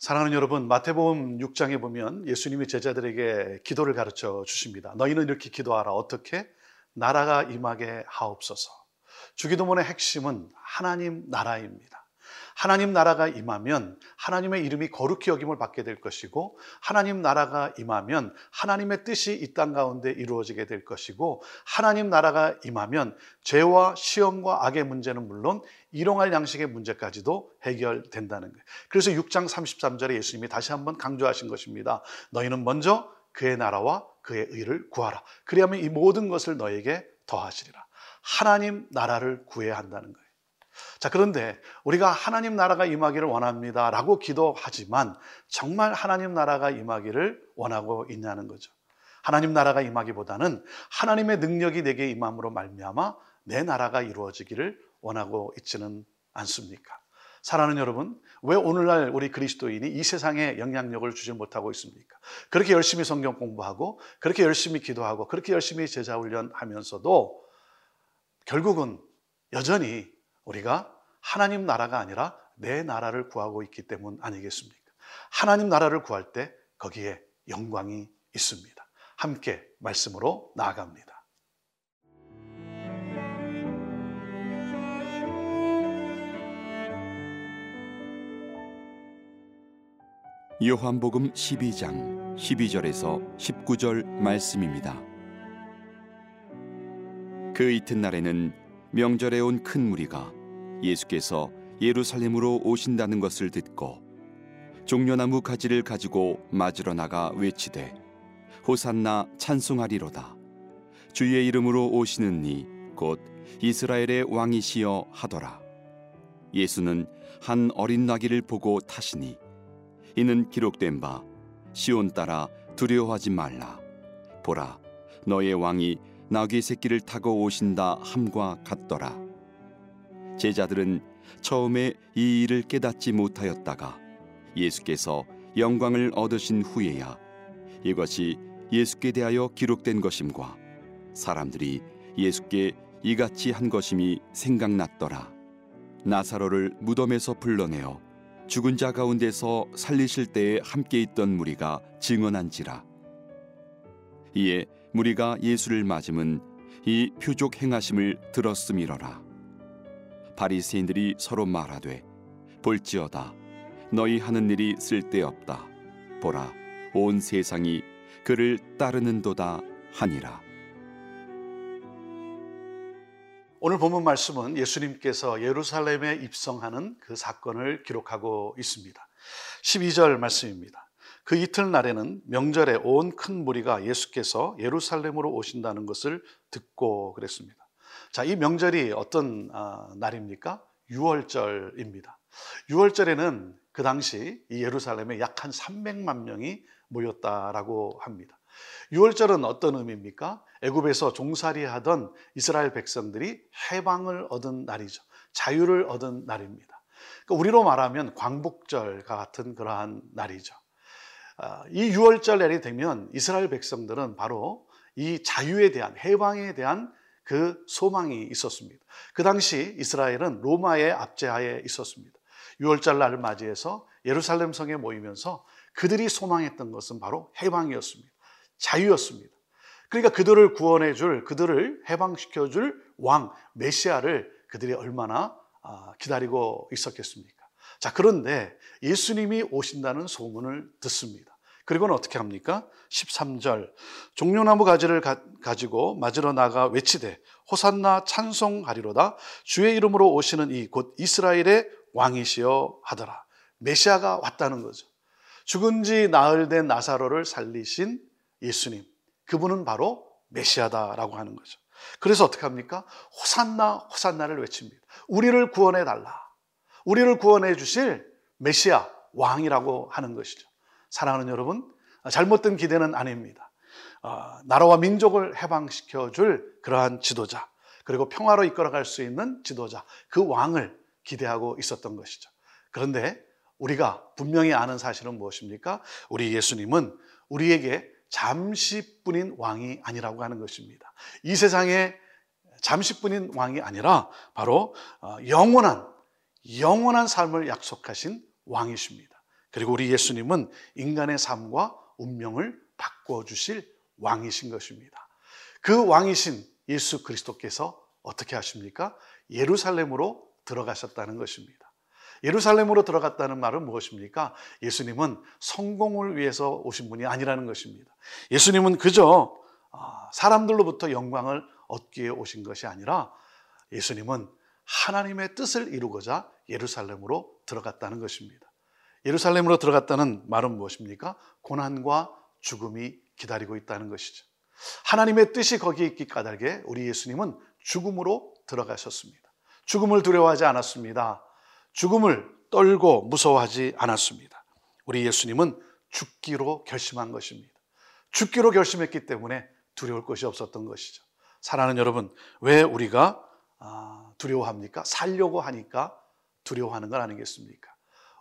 사랑하는 여러분, 마태복음 6장에 보면 예수님이 제자들에게 기도를 가르쳐 주십니다. 너희는 이렇게 기도하라. 어떻게? 나라가 임하게 하옵소서. 주기도문의 핵심은 하나님 나라입니다. 하나님 나라가 임하면 하나님의 이름이 거룩히 여김을 받게 될 것이고 하나님 나라가 임하면 하나님의 뜻이 이 땅 가운데 이루어지게 될 것이고 하나님 나라가 임하면 죄와 시험과 악의 문제는 물론 일용할 양식의 문제까지도 해결된다는 거예요. 그래서 6장 33절에 예수님이 다시 한번 강조하신 것입니다. 너희는 먼저 그의 나라와 그의 의를 구하라. 그리하면 이 모든 것을 너에게 더하시리라. 하나님 나라를 구해야 한다는 거예요. 자, 그런데 우리가 하나님 나라가 임하기를 원합니다. 라고 기도하지만 정말 하나님 나라가 임하기를 원하고 있냐는 거죠. 하나님 나라가 임하기보다는 하나님의 능력이 내게 임함으로 말미암아 내 나라가 이루어지기를 원하고 있지는 않습니까? 사랑하는 여러분, 왜 오늘날 우리 그리스도인이 이 세상에 영향력을 주지 못하고 있습니까? 그렇게 열심히 성경 공부하고, 그렇게 열심히 기도하고, 그렇게 열심히 제자 훈련하면서도 결국은 여전히 우리가 하나님 나라가 아니라 내 나라를 구하고 있기 때문 아니겠습니까? 하나님 나라를 구할 때 거기에 영광이 있습니다. 함께 말씀으로 나아갑니다. 요한복음 12장 12절에서 19절 말씀입니다. 그 이튿날에는 명절에 온 큰 무리가 예수께서 예루살렘으로 오신다는 것을 듣고 종려나무 가지를 가지고 맞으러 나가 외치되 호산나 찬송하리로다. 주의 이름으로 오시는 이 곧 이스라엘의 왕이시여 하더라. 예수는 한 어린 나귀를 보고 타시니 이는 기록된 바 시온 따라 두려워하지 말라. 보라 너의 왕이 나귀 새끼를 타고 오신다 함과 같더라 제자들은 처음에 이 일을 깨닫지 못하였다가 예수께서 영광을 얻으신 후에야 이것이 예수께 대하여 기록된 것임과 사람들이 예수께 이같이 한 것임이 생각났더라. 나사로를 무덤에서 불러내어 죽은 자 가운데서 살리실 때에 함께 있던 무리가 증언한지라. 이에 무리가 예수를 맞음은 이 표적 행하심을 들었음이러라 바리새인들이 서로 말하되 볼지어다 너희 하는 일이 쓸데없다 보라 온 세상이 그를 따르는도다 하니라 오늘 본문 말씀은 예수님께서 예루살렘에 입성하는 그 사건을 기록하고 있습니다. 12절 말씀입니다. 그 이튿날에는 명절에 온 큰 무리가 예수께서 예루살렘으로 오신다는 것을 듣고 그랬습니다. 자, 이 명절이 어떤 아, 날입니까? 6월절입니다. 6월절에는 그 당시 이 예루살렘에 약 한 300만 명이 모였다라고 합니다. 6월절은 어떤 의미입니까? 애굽에서 종살이 하던 이스라엘 백성들이 해방을 얻은 날이죠. 자유를 얻은 날입니다. 그러니까 우리로 말하면 광복절과 같은 그러한 날이죠. 아, 이 6월절 날이 되면 이스라엘 백성들은 바로 이 자유에 대한 해방에 대한 그 소망이 있었습니다. 그 당시 이스라엘은 로마의 압제하에 있었습니다. 6월절 날을 맞이해서 예루살렘 성에 모이면서 그들이 소망했던 것은 바로 해방이었습니다. 자유였습니다. 그러니까 그들을 구원해 줄, 그들을 해방시켜 줄 왕, 메시아를 그들이 얼마나 아, 기다리고 있었겠습니까? 자, 그런데 예수님이 오신다는 소문을 듣습니다. 그리고는 어떻게 합니까? 13절. 종려나무 가지를 가, 지고 맞으러 나가 외치되 호산나 찬송하리로다. 주의 이름으로 오시는 이 곧 이스라엘의 왕이시여 하더라. 메시아가 왔다는 거죠. 죽은 지 나흘 된 나사로를 살리신 예수님. 그분은 바로 메시아다라고 하는 거죠. 그래서 어떻게 합니까? 호산나 호산나를 외칩니다. 우리를 구원해 달라. 우리를 구원해 주실 메시아 왕이라고 하는 것이죠 사랑하는 여러분, 잘못된 기대는 아닙니다. 어, 나라와 민족을 해방시켜 줄 그러한 지도자, 그리고 평화로 이끌어갈 수 있는 지도자, 그 왕을 기대하고 있었던 것이죠. 그런데 우리가 분명히 아는 사실은 무엇입니까? 우리 예수님은 우리에게 잠시뿐인 왕이 아니라고 하는 것입니다. 이 세상에 잠시뿐인 왕이 아니라 바로 어, 영원한 영원한 삶을 약속하신 왕이십니다. 그리고 우리 예수님은 인간의 삶과 운명을 바꿔 주실 왕이신 것입니다. 그 왕이신 예수 그리스도께서 어떻게 하십니까? 예루살렘으로 들어가셨다는 것입니다. 예루살렘으로 들어갔다는 말은 무엇입니까? 예수님은 성공을 위해서 오신 분이 아니라는 것입니다. 예수님은 그저 아, 사람들로부터 영광을 얻기에 오신 것이 아니라 예수님은 하나님의 뜻을 이루고자 예루살렘으로 들어갔다는 것입니다. 예루살렘으로 들어갔다는 말은 무엇입니까? 고난과 죽음이 기다리고 있다는 것이죠. 하나님의 뜻이 거기에 있기 까닭에 우리 예수님은 죽음으로 들어가셨습니다. 죽음을 두려워하지 않았습니다. 죽음을 떨고 무서워하지 않았습니다. 우리 예수님은 죽기로 결심한 것입니다. 죽기로 결심했기 때문에 두려울 것이 없었던 것이죠. 사랑하는 여러분, 왜 우리가 아, 두려워합니까? 살려고 하니까 두려워하는 건 아니겠습니까?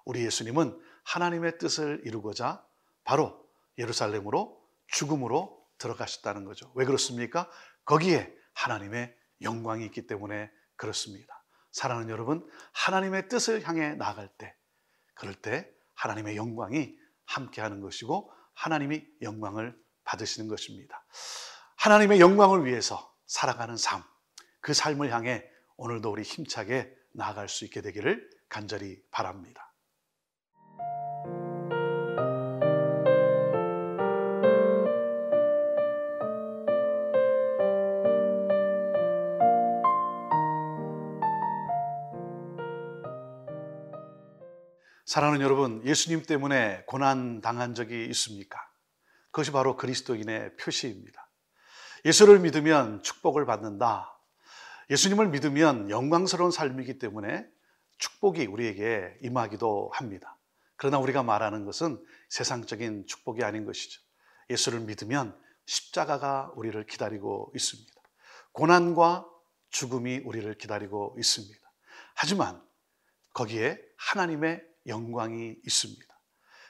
우리 예수님은 하나님의 뜻을 이루고자 바로 예루살렘으로 죽음으로 들어가셨다는 거죠. 왜 그렇습니까? 거기에 하나님의 영광이 있기 때문에 그렇습니다. 사랑하는 여러분, 하나님의 뜻을 향해 나아갈 때, 그럴 때 하나님의 영광이 함께 하는 것이고 하나님이 영광을 받으시는 것입니다. 하나님의 영광을 위해서 살아가는 삶, 그 삶을 향해 오늘도 우리 힘차게 나아갈 수 있게 되기를 간절히 바랍니다. 사랑하는 여러분, 예수님 때문에 고난 당한 적이 있습니까? 그것이 바로 그리스도인의 표시입니다. 예수를 믿으면 축복을 받는다. 예수님을 믿으면 영광스러운 삶이기 때문에 축복이 우리에게 임하기도 합니다. 그러나 우리가 말하는 것은 세상적인 축복이 아닌 것이죠. 예수를 믿으면 십자가가 우리를 기다리고 있습니다. 고난과 죽음이 우리를 기다리고 있습니다. 하지만 거기에 하나님의 영광이 있습니다.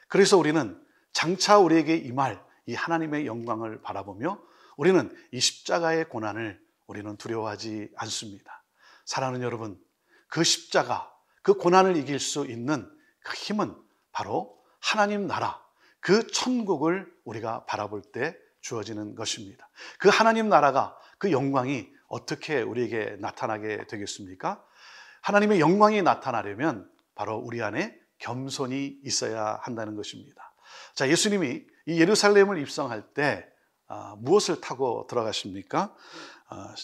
그래서 우리는 장차 우리에게 임할 이 하나님의 영광을 바라보며 우리는 이 십자가의 고난을 우리는 두려워하지 않습니다. 사랑하는 여러분, 그 십자가, 그 고난을 이길 수 있는 그 힘은 바로 하나님 나라, 그 천국을 우리가 바라볼 때 주어지는 것입니다. 그 하나님 나라가 그 영광이 어떻게 우리에게 나타나게 되겠습니까? 하나님의 영광이 나타나려면 바로 우리 안에 겸손이 있어야 한다는 것입니다. 자, 예수님이 이 예루살렘을 입성할 때 아, 무엇을 타고 들어가십니까? 아,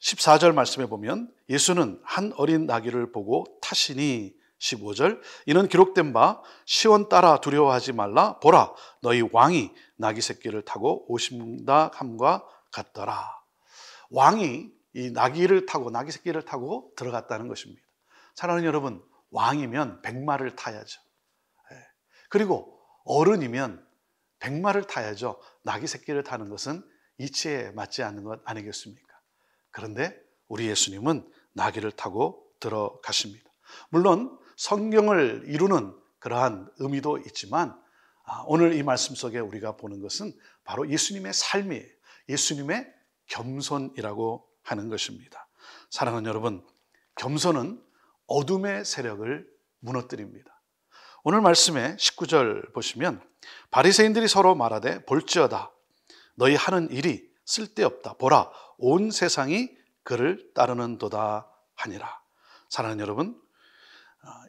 14절 말씀에 보면 예수는 한 어린 나귀를 보고 타시니 15절 이는 기록된 바 시원 따라 두려워하지 말라 보라 너희 왕이 나귀 새끼를 타고 오신다 함과 같더라. 왕이 이 나귀를 타고 나귀 새끼를 타고 들어갔다는 것입니다. 사랑하는 여러분, 왕이면 백마를 타야죠. 예. 그리고 어른이면 백마를 타야죠. 나귀 새끼를 타는 것은 이치에 맞지 않는 것 아니겠습니까? 그런데 우리 예수님은 나귀를 타고 들어가십니다. 물론 성경을 이루는 그러한 의미도 있지만 아, 오늘 이 말씀 속에 우리가 보는 것은 바로 예수님의 삶이에요. 예수님의 겸손이라고 하는 것입니다. 사랑하는 여러분, 겸손은 어둠의 세력을 무너뜨립니다. 오늘 말씀에 19절 보시면 바리새인들이 서로 말하되 볼지어다 너희 하는 일이 쓸데없다 보라 온 세상이 그를 따르는도다 하니라. 사랑하는 여러분,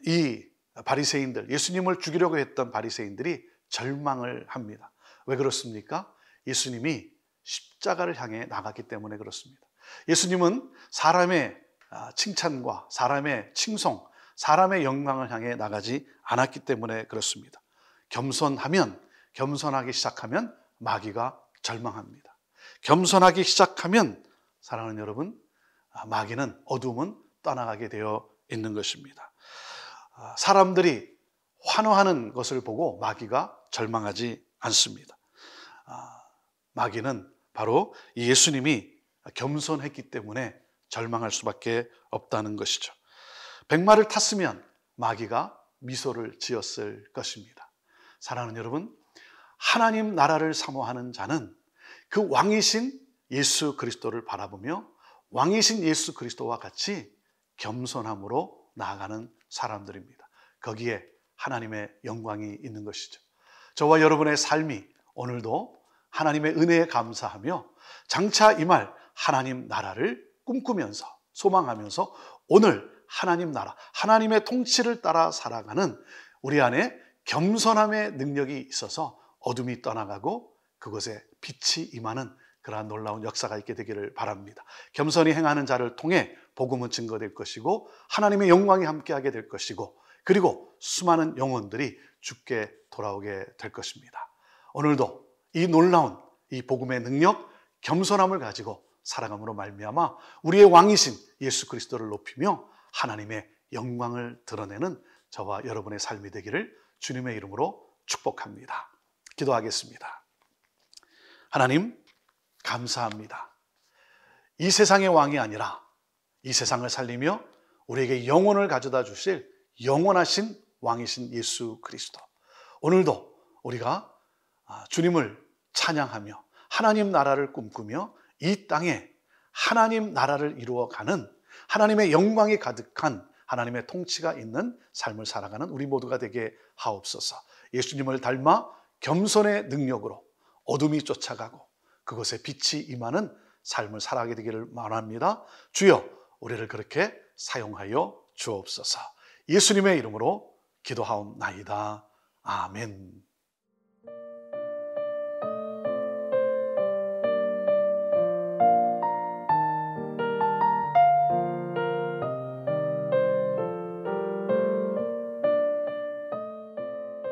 이 바리새인들 예수님을 죽이려고 했던 바리새인들이 절망을 합니다. 왜 그렇습니까? 예수님이 십자가를 향해 나갔기 때문에 그렇습니다. 예수님은 사람의 아, 칭찬과 사람의 칭송, 사람의 영광을 향해 나가지 않았기 때문에 그렇습니다. 겸손하면, 겸손하기 시작하면 마귀가 절망합니다. 겸손하기 시작하면, 사랑하는 여러분, 아, 마귀는 어둠은 떠나가게 되어 있는 것입니다. 아, 사람들이 환호하는 것을 보고 마귀가 절망하지 않습니다. 마귀는 바로 예수님이 겸손했기 때문에 절망할 수밖에 없다는 것이죠. 백마를 탔으면 마귀가 미소를 지었을 것입니다. 사랑하는 여러분, 하나님 나라를 사모하는 자는 그 왕이신 예수 그리스도를 바라보며 왕이신 예수 그리스도와 같이 겸손함으로 나아가는 사람들입니다. 거기에 하나님의 영광이 있는 것이죠. 저와 여러분의 삶이 오늘도 하나님의 은혜에 감사하며 장차 이말 하나님 나라를 꿈꾸면서 소망하면서 오늘 하나님 나라, 하나님의 통치를 따라 살아가는 우리 안에 겸손함의 능력이 있어서 어둠이 떠나가고 그곳에 빛이 임하는 그러한 놀라운 역사가 있게 되기를 바랍니다. 겸손히 행하는 자를 통해 복음은 증거될 것이고 하나님의 영광이 함께하게 될 것이고 그리고 수많은 영혼들이 죽게 돌아오게 될 것입니다. 오늘도 이 놀라운 이 복음의 능력, 겸손함을 가지고 살아감으로 말미암아 우리의 왕이신 예수 그리스도를 높이며 하나님의 영광을 드러내는 저와 여러분의 삶이 되기를 주님의 이름으로 축복합니다. 기도하겠습니다. 하나님, 감사합니다. 이 세상의 왕이 아니라 이 세상을 살리며 우리에게 영혼을 가져다 주실 영원하신 왕이신 예수 그리스도. 오늘도 우리가 아, 주님을 찬양하며 하나님 나라를 꿈꾸며 이 땅에 하나님 나라를 이루어가는 하나님의 영광이 가득한 하나님의 통치가 있는 삶을 살아가는 우리 모두가 되게 하옵소서. 예수님을 닮아 겸손의 능력으로 어둠이 쫓아가고 그것에 빛이 임하는 삶을 살아가게 되기를 원합니다. 주여, 우리를 그렇게 사용하여 주옵소서. 예수님의 이름으로 기도하옵나이다. 아멘.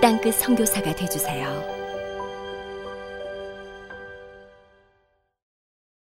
땅끝 성교사가 되주세요